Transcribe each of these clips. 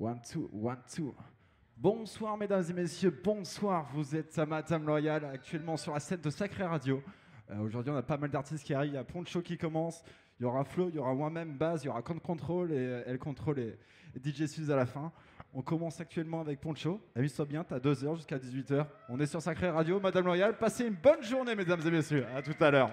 One, two, one, two. Bonsoir, mesdames et messieurs, bonsoir. Vous êtes à Madame Loyal, actuellement sur la scène de Sacré Radio. Euh, Aujourd'hui, on a pas mal d'artistes qui arrivent. Il y a Poncho qui commence. Il y aura Flo, il y aura moi-même, Baz, il y aura Con Control et euh, Elle Control et, DJ Suze à la fin. On commence actuellement avec Poncho. Amuse-toi bien, t'as 2h jusqu'à 18h. On est sur Sacré Radio, Madame Loyal. Passez une bonne journée, mesdames et messieurs. À tout à l'heure.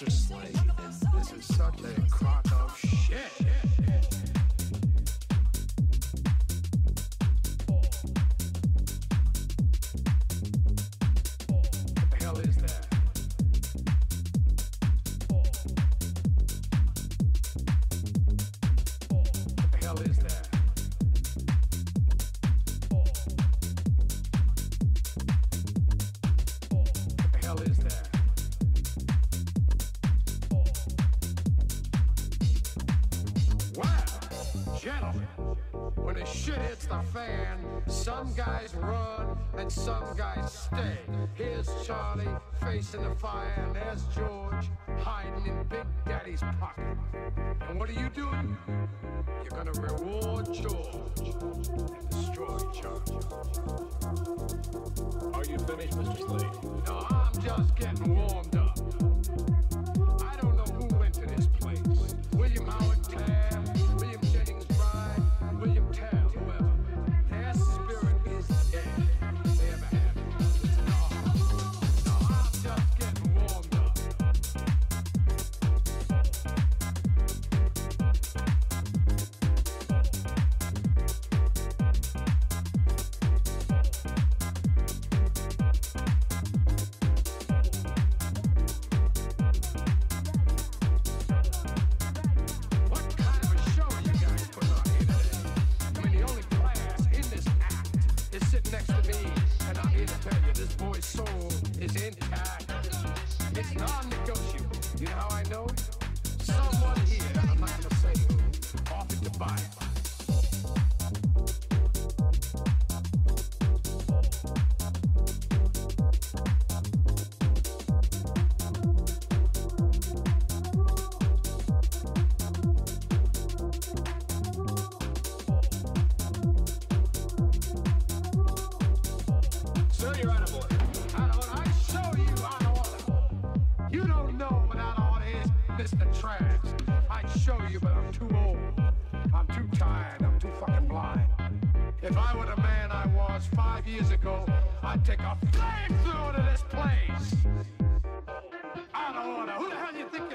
Mr. Slade, and this is Sate. face in the fire, and there's George hiding in Big Daddy's pocket. And what are you doing? You're gonna reward George and destroy George. Are you finished, Mr. Slade?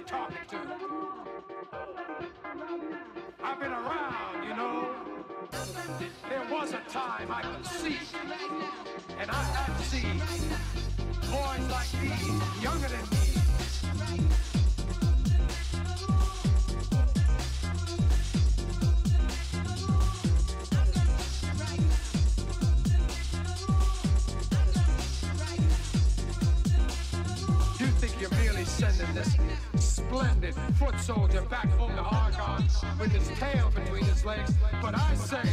talking to. I've been around, you know. There was a time I could see, and I could see boys like these, younger than me. with his tail between his legs. But I say,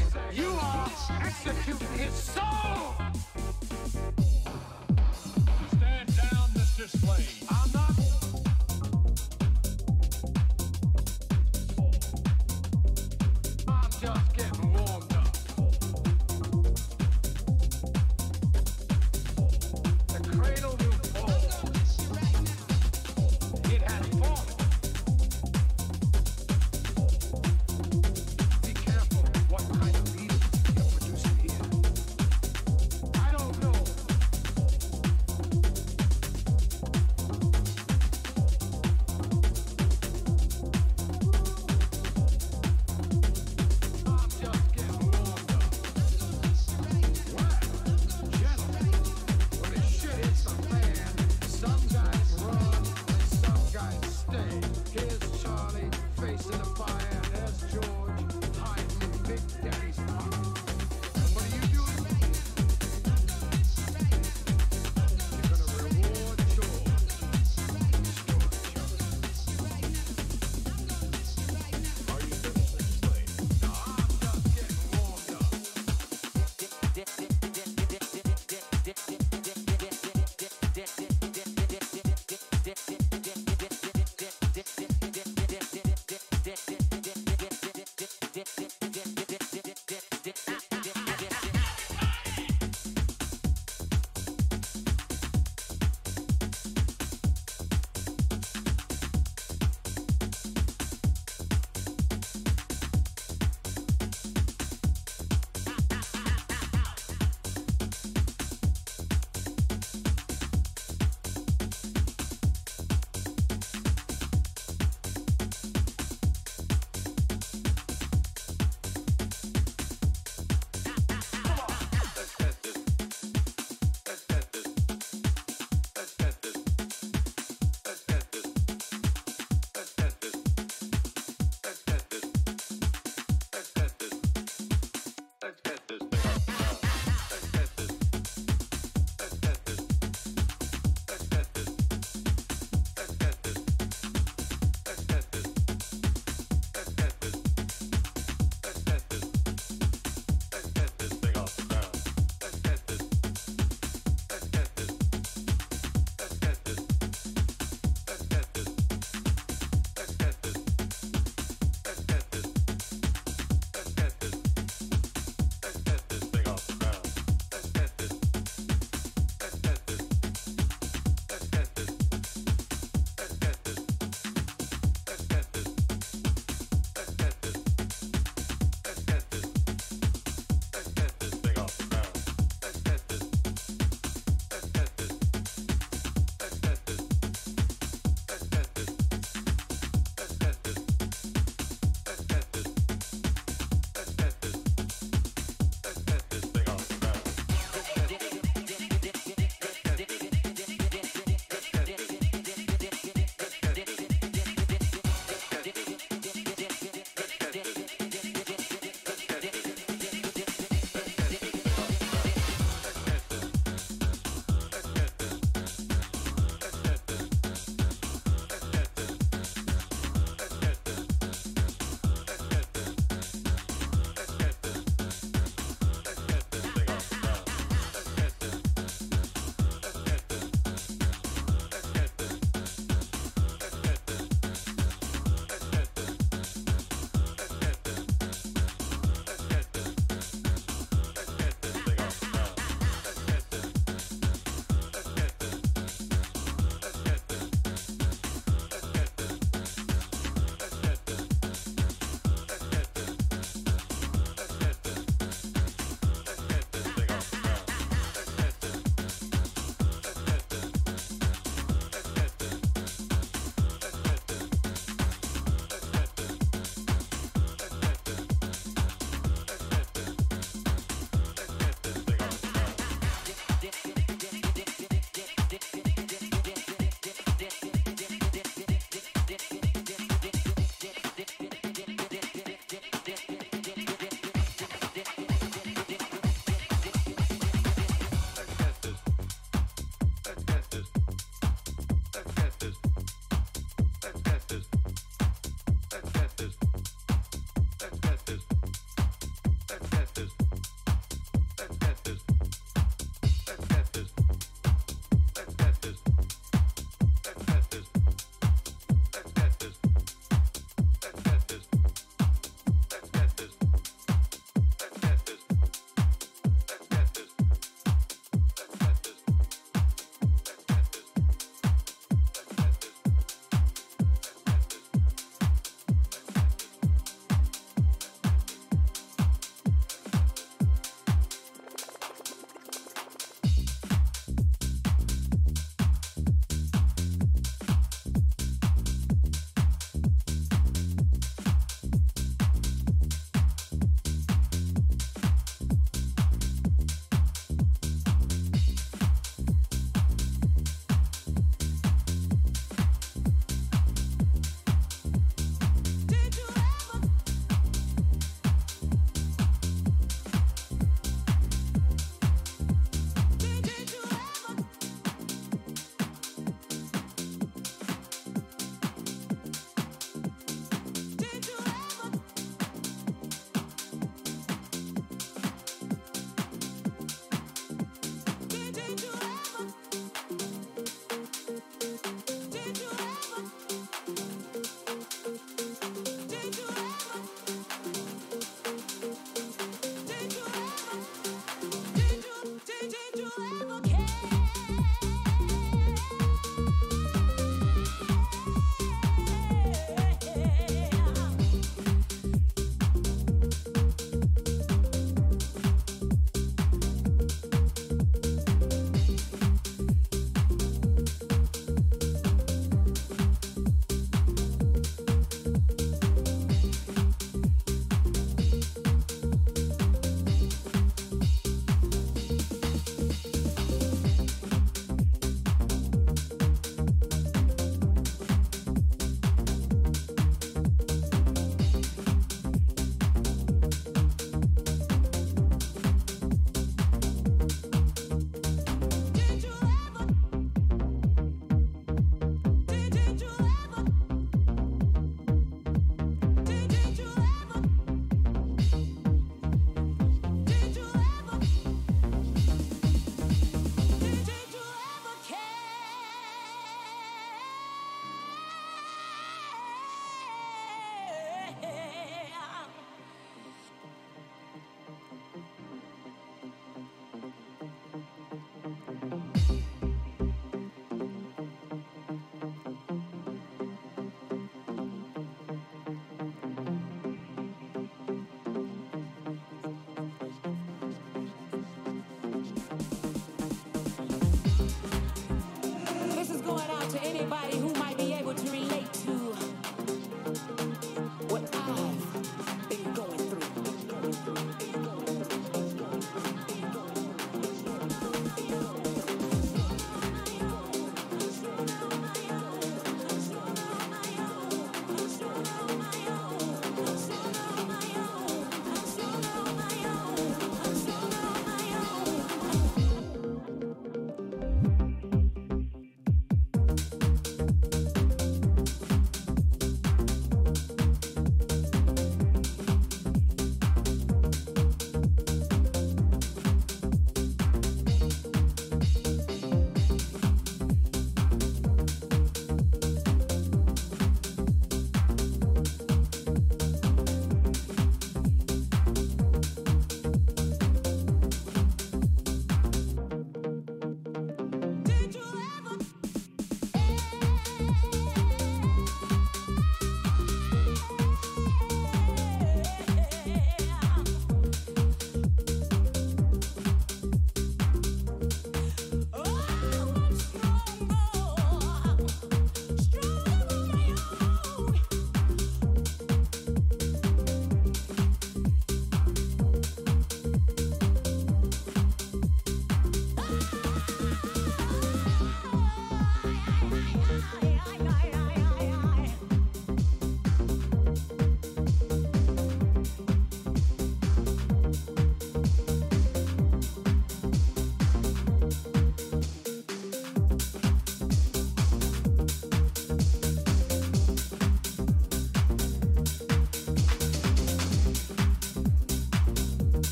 to anybody.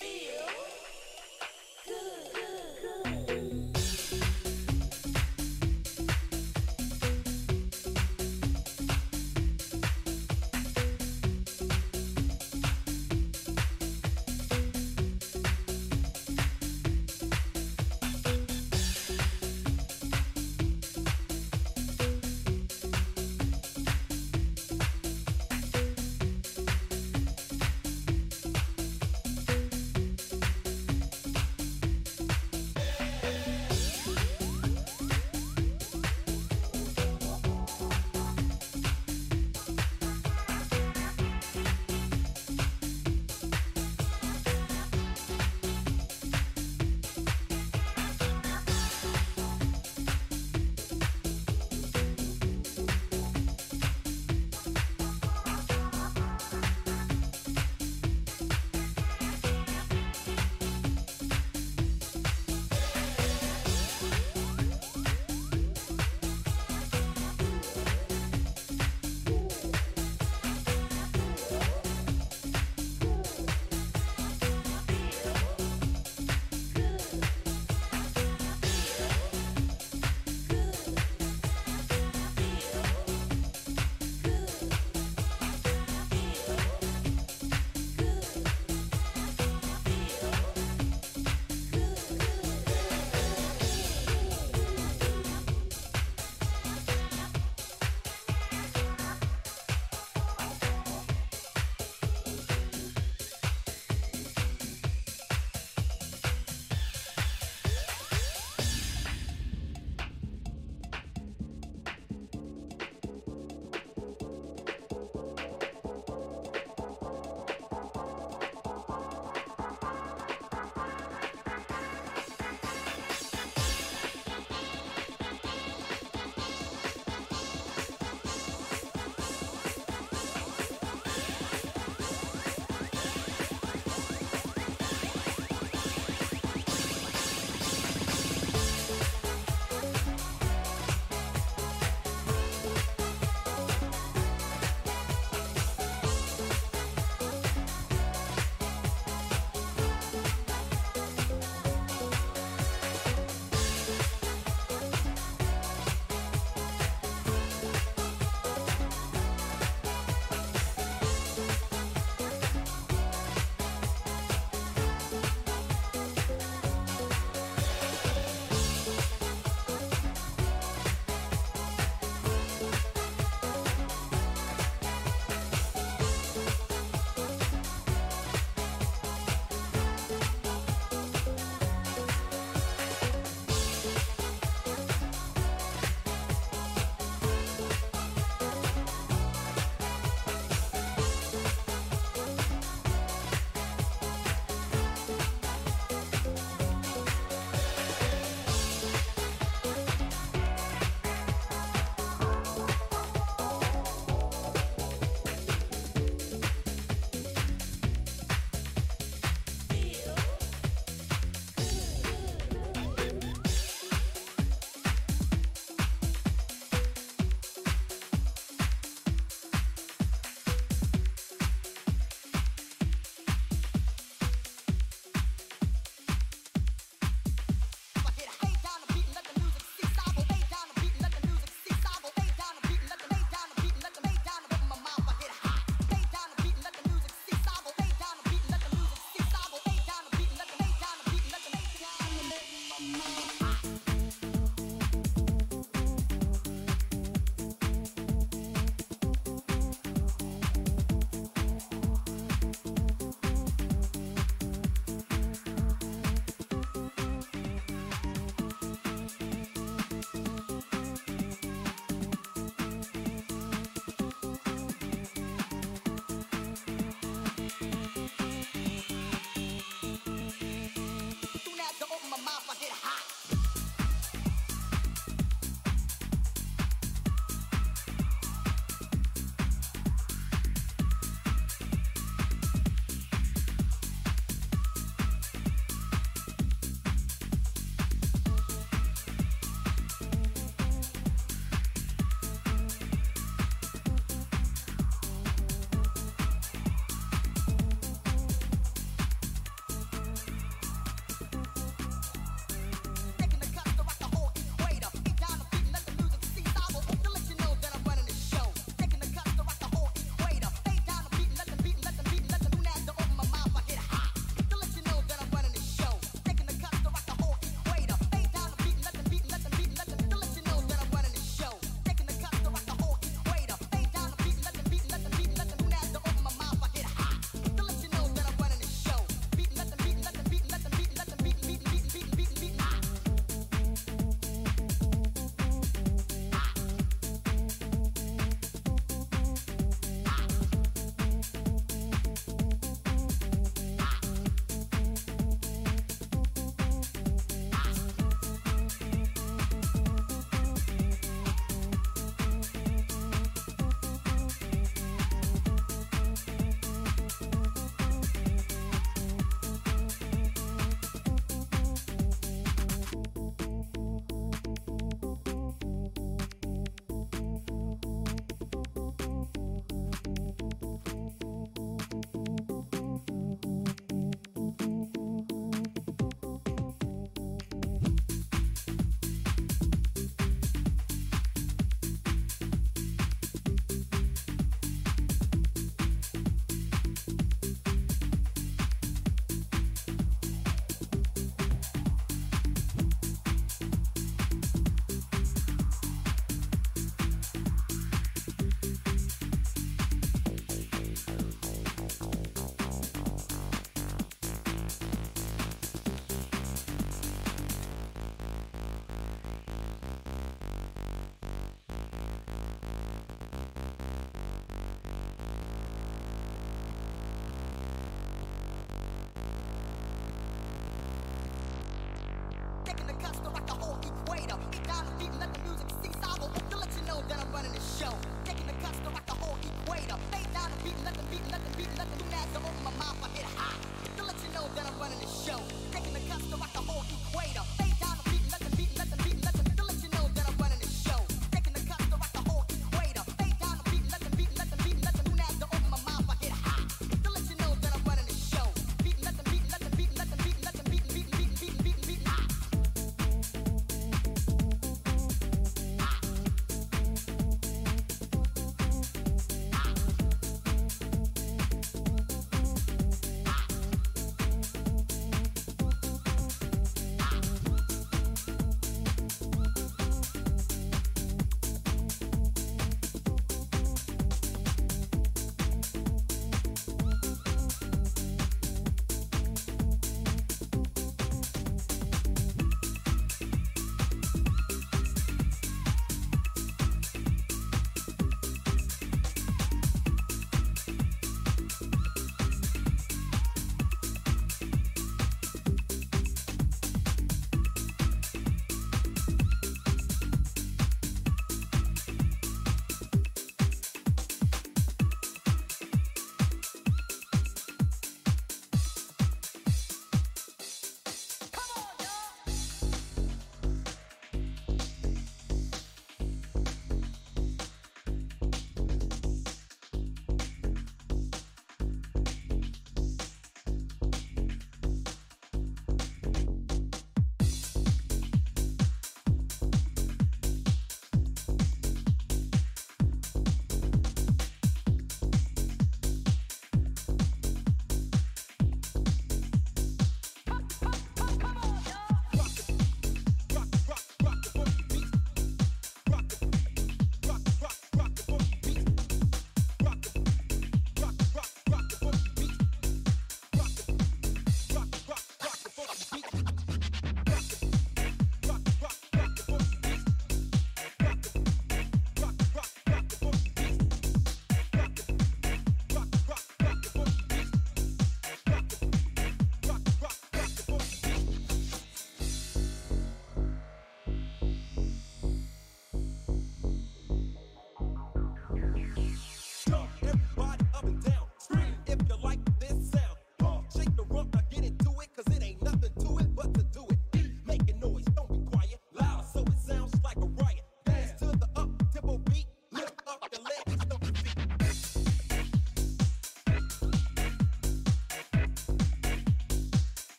feel.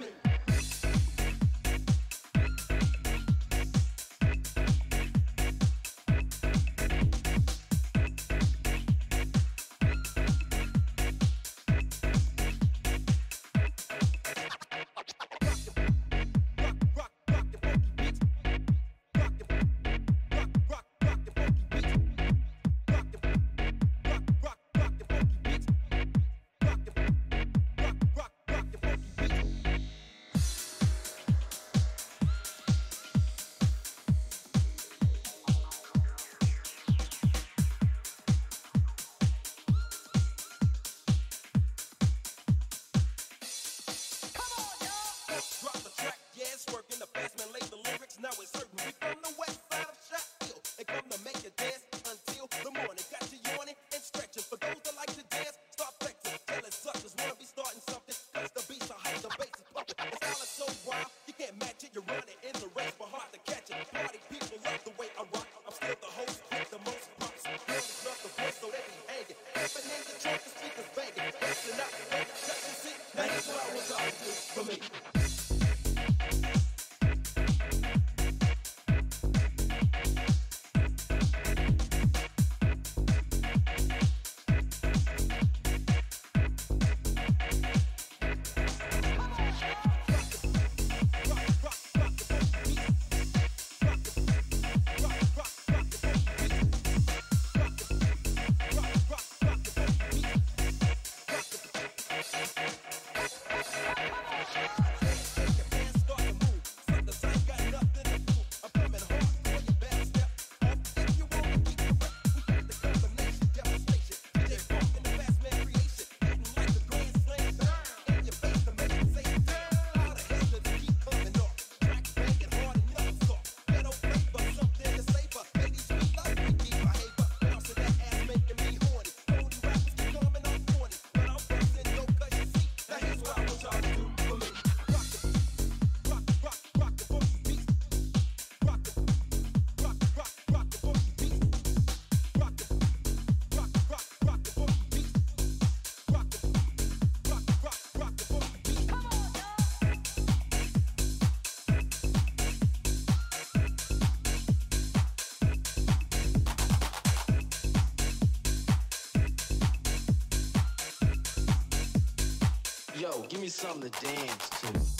coming. work in The basement, laid the lyrics. Now it's certain. We from the west side of Shot Hill. They come to make give me something to dance to.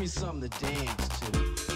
me something to dance to.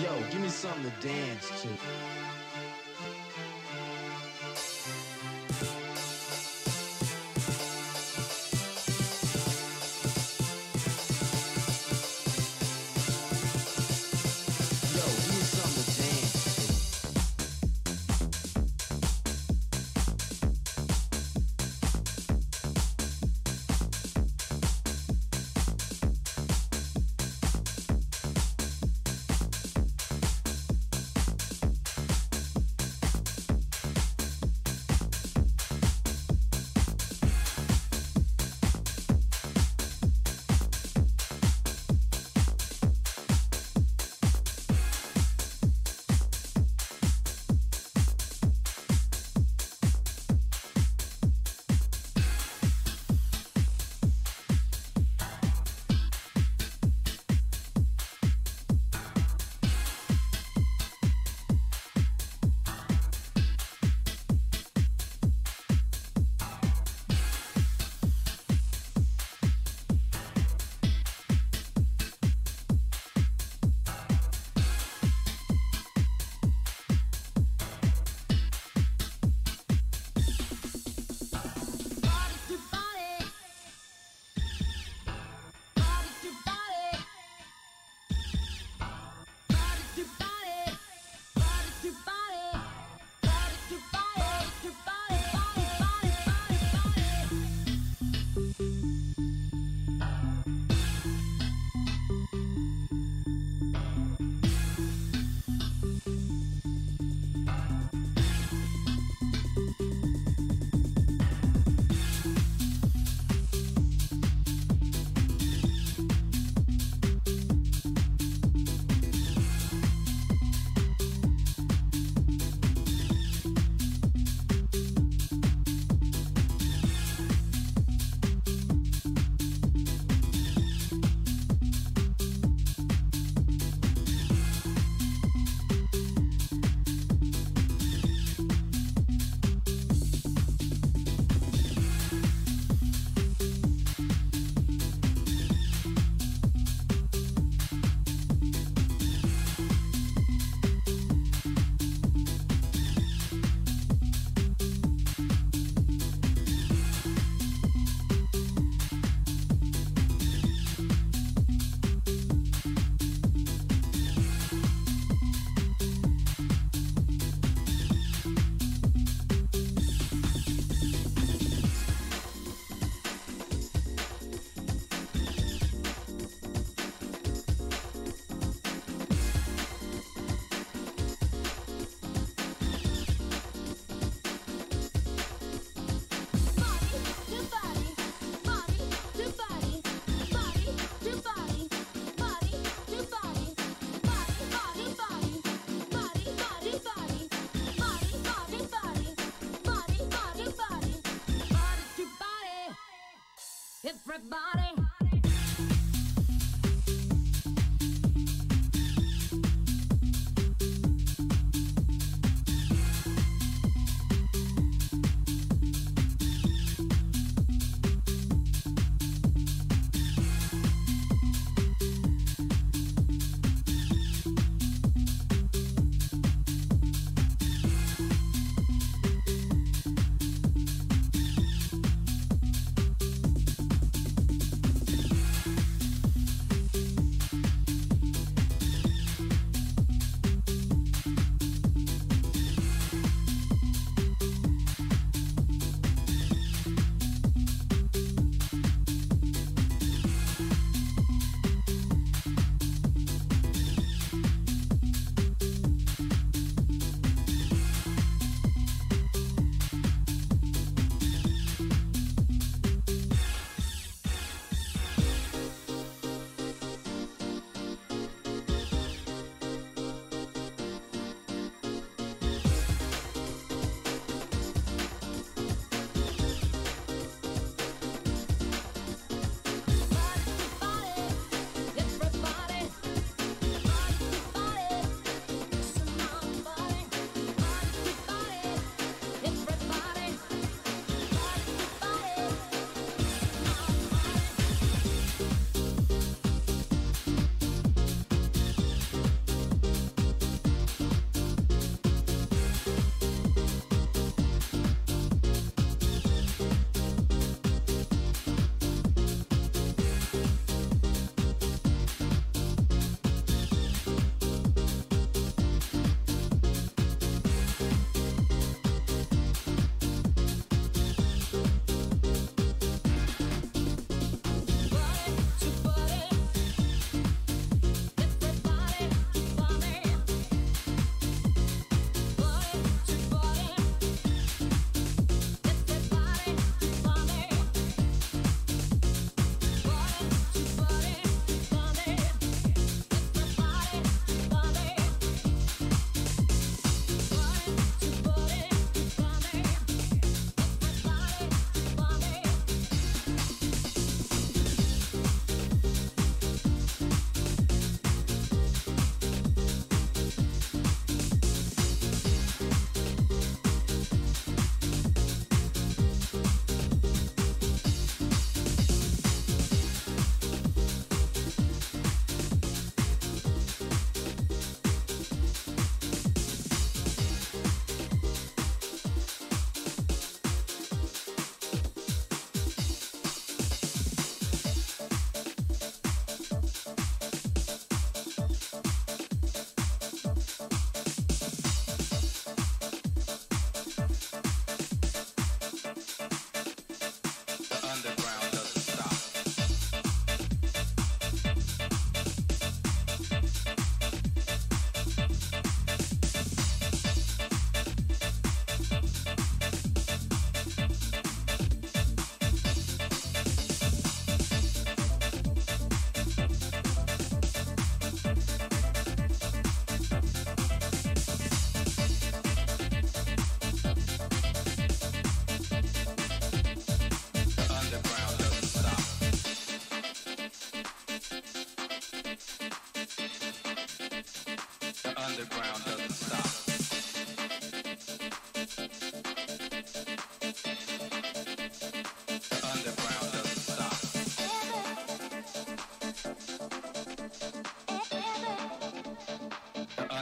Yo, give me something to dance to. Everybody.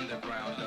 Underground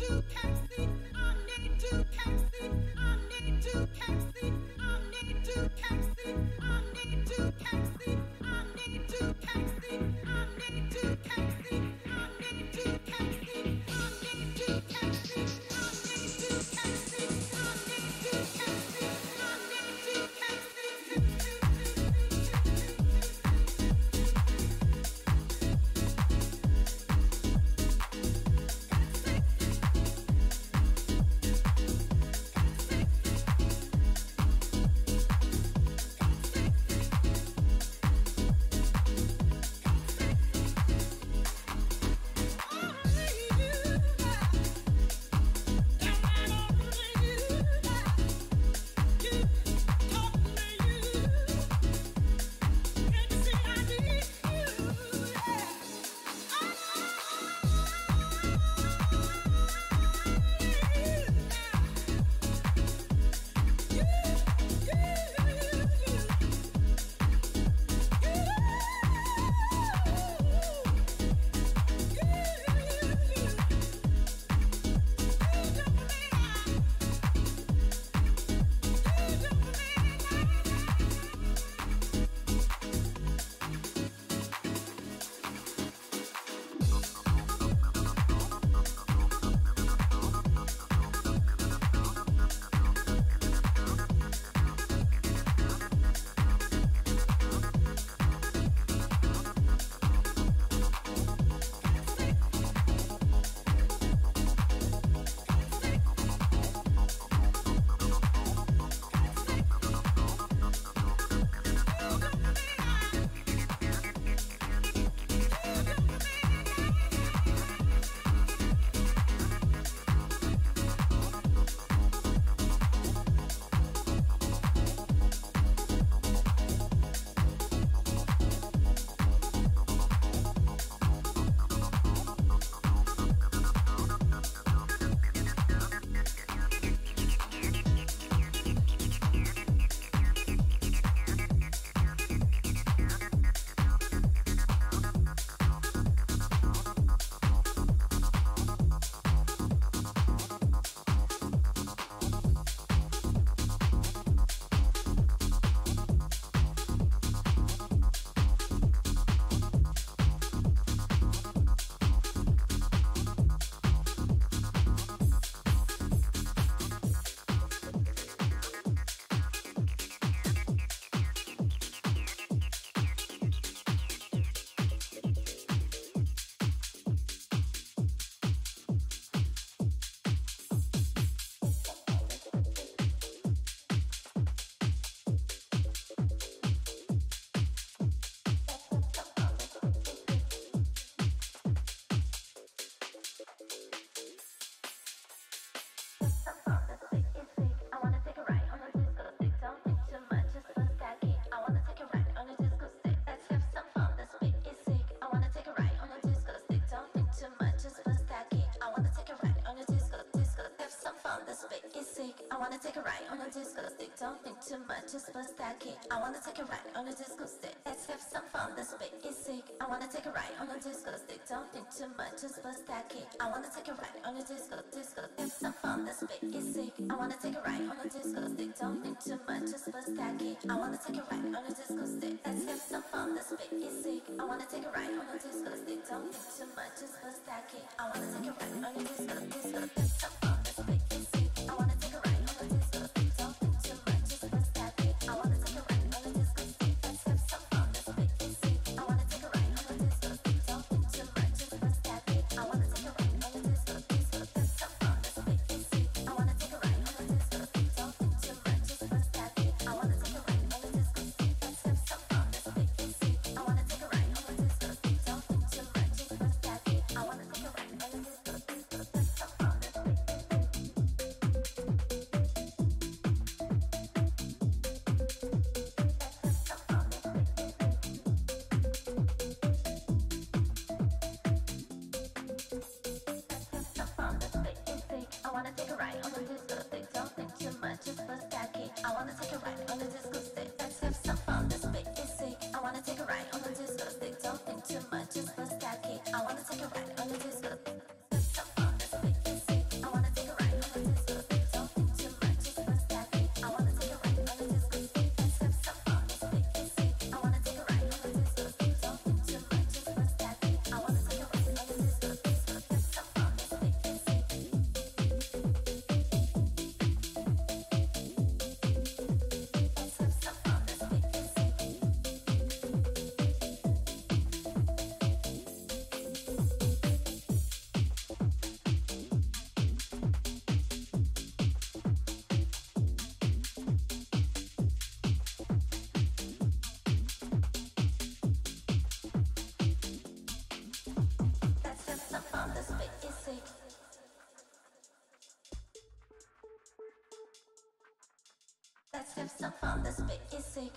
you can wanna take a ride on a disco stick. Don't think too much, just bust that kick. I wanna take a ride on a disco stick. Let's have some fun, this bit is sick. I wanna take a ride on a disco stick. Don't think too much, just bust that kick. I wanna take a ride on a disco, disco. Have some fun, this bit is sick. I wanna take a ride on a disco stick. Don't think too much, just bust that kick. I wanna take a ride on a disco stick. Let's have some fun, this bit is sick. I wanna take a ride on a disco stick. Don't think too much, just bust that kick. I wanna take a ride on a disco, disco. Have some fun, That steps up on the spit, you sick.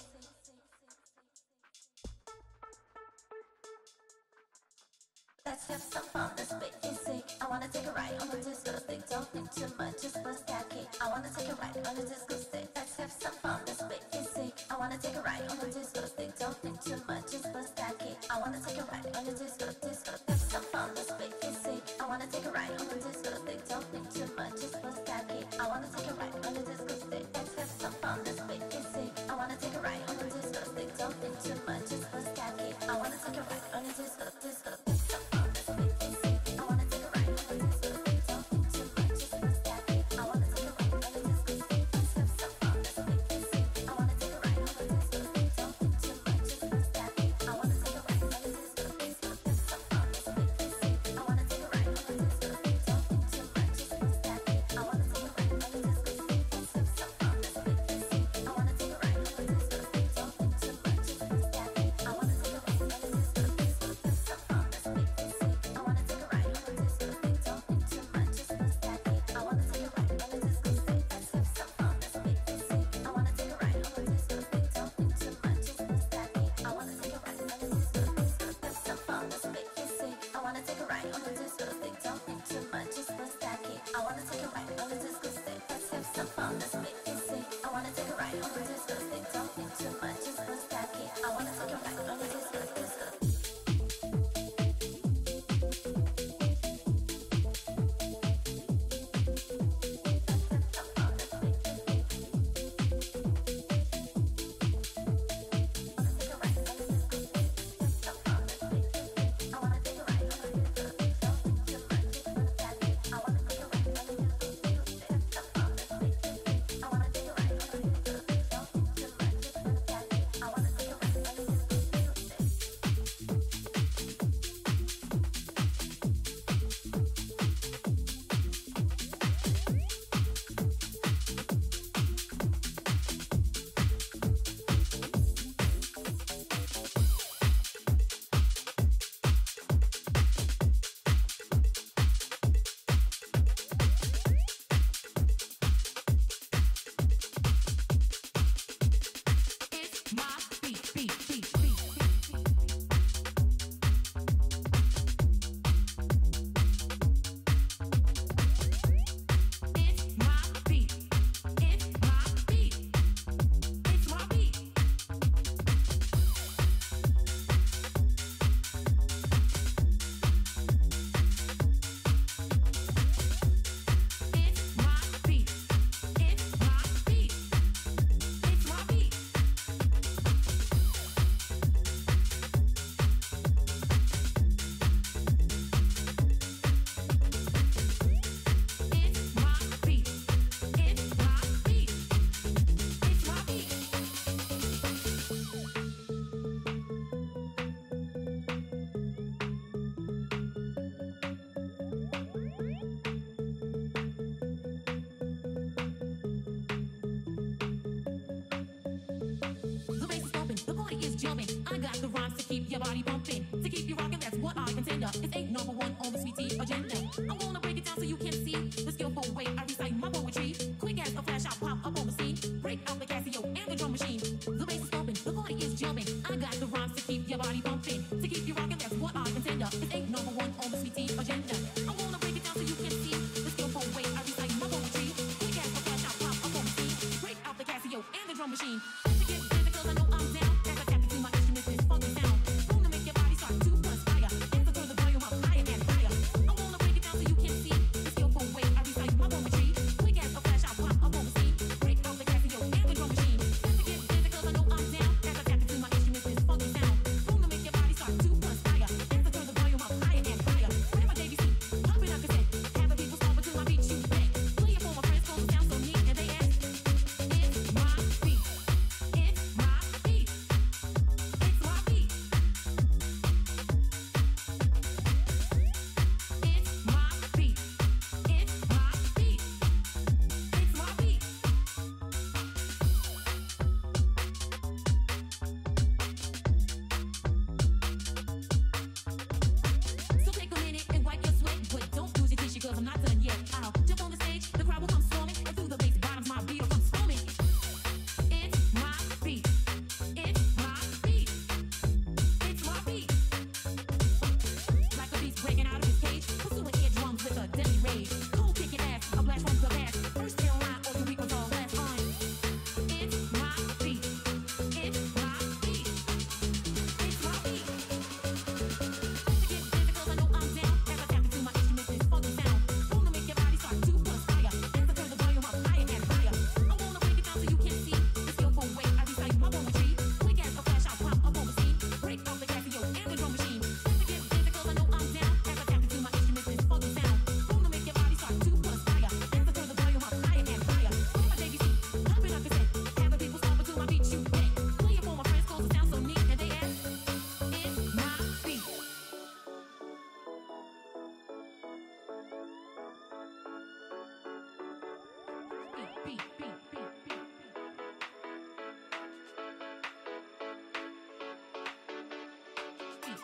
The party is jumping. I got the rhymes to keep your body pumping. To keep you rocking, that's what I contend. It's ain't number one on the sweetie agenda. I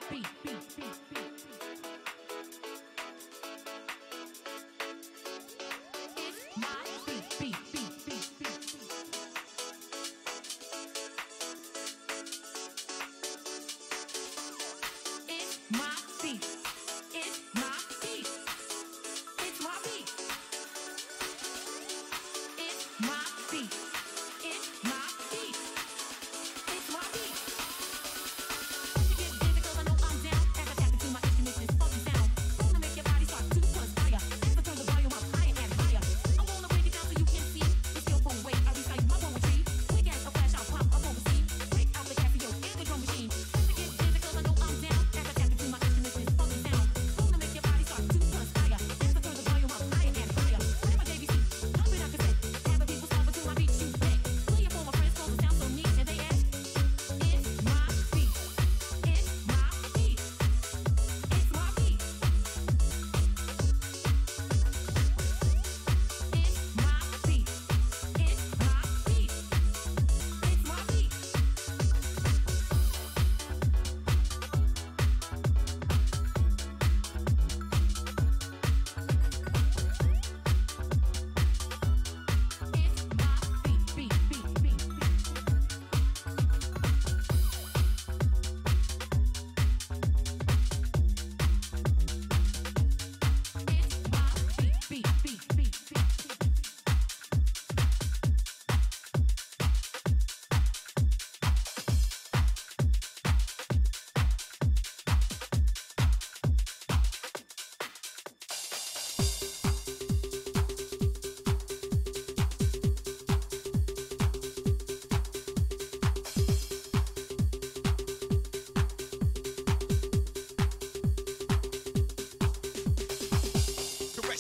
beat, beat, beat, beat, beat.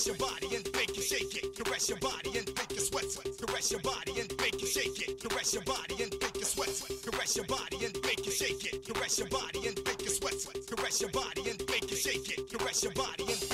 Caress your body and make you shake it. Caress your body and make you sweat. Caress your body and make you shake it. Caress your body and make you sweat. Caress your body and make you shake it. Caress your body and make you sweat. Caress your body and make you shake it. Caress your body and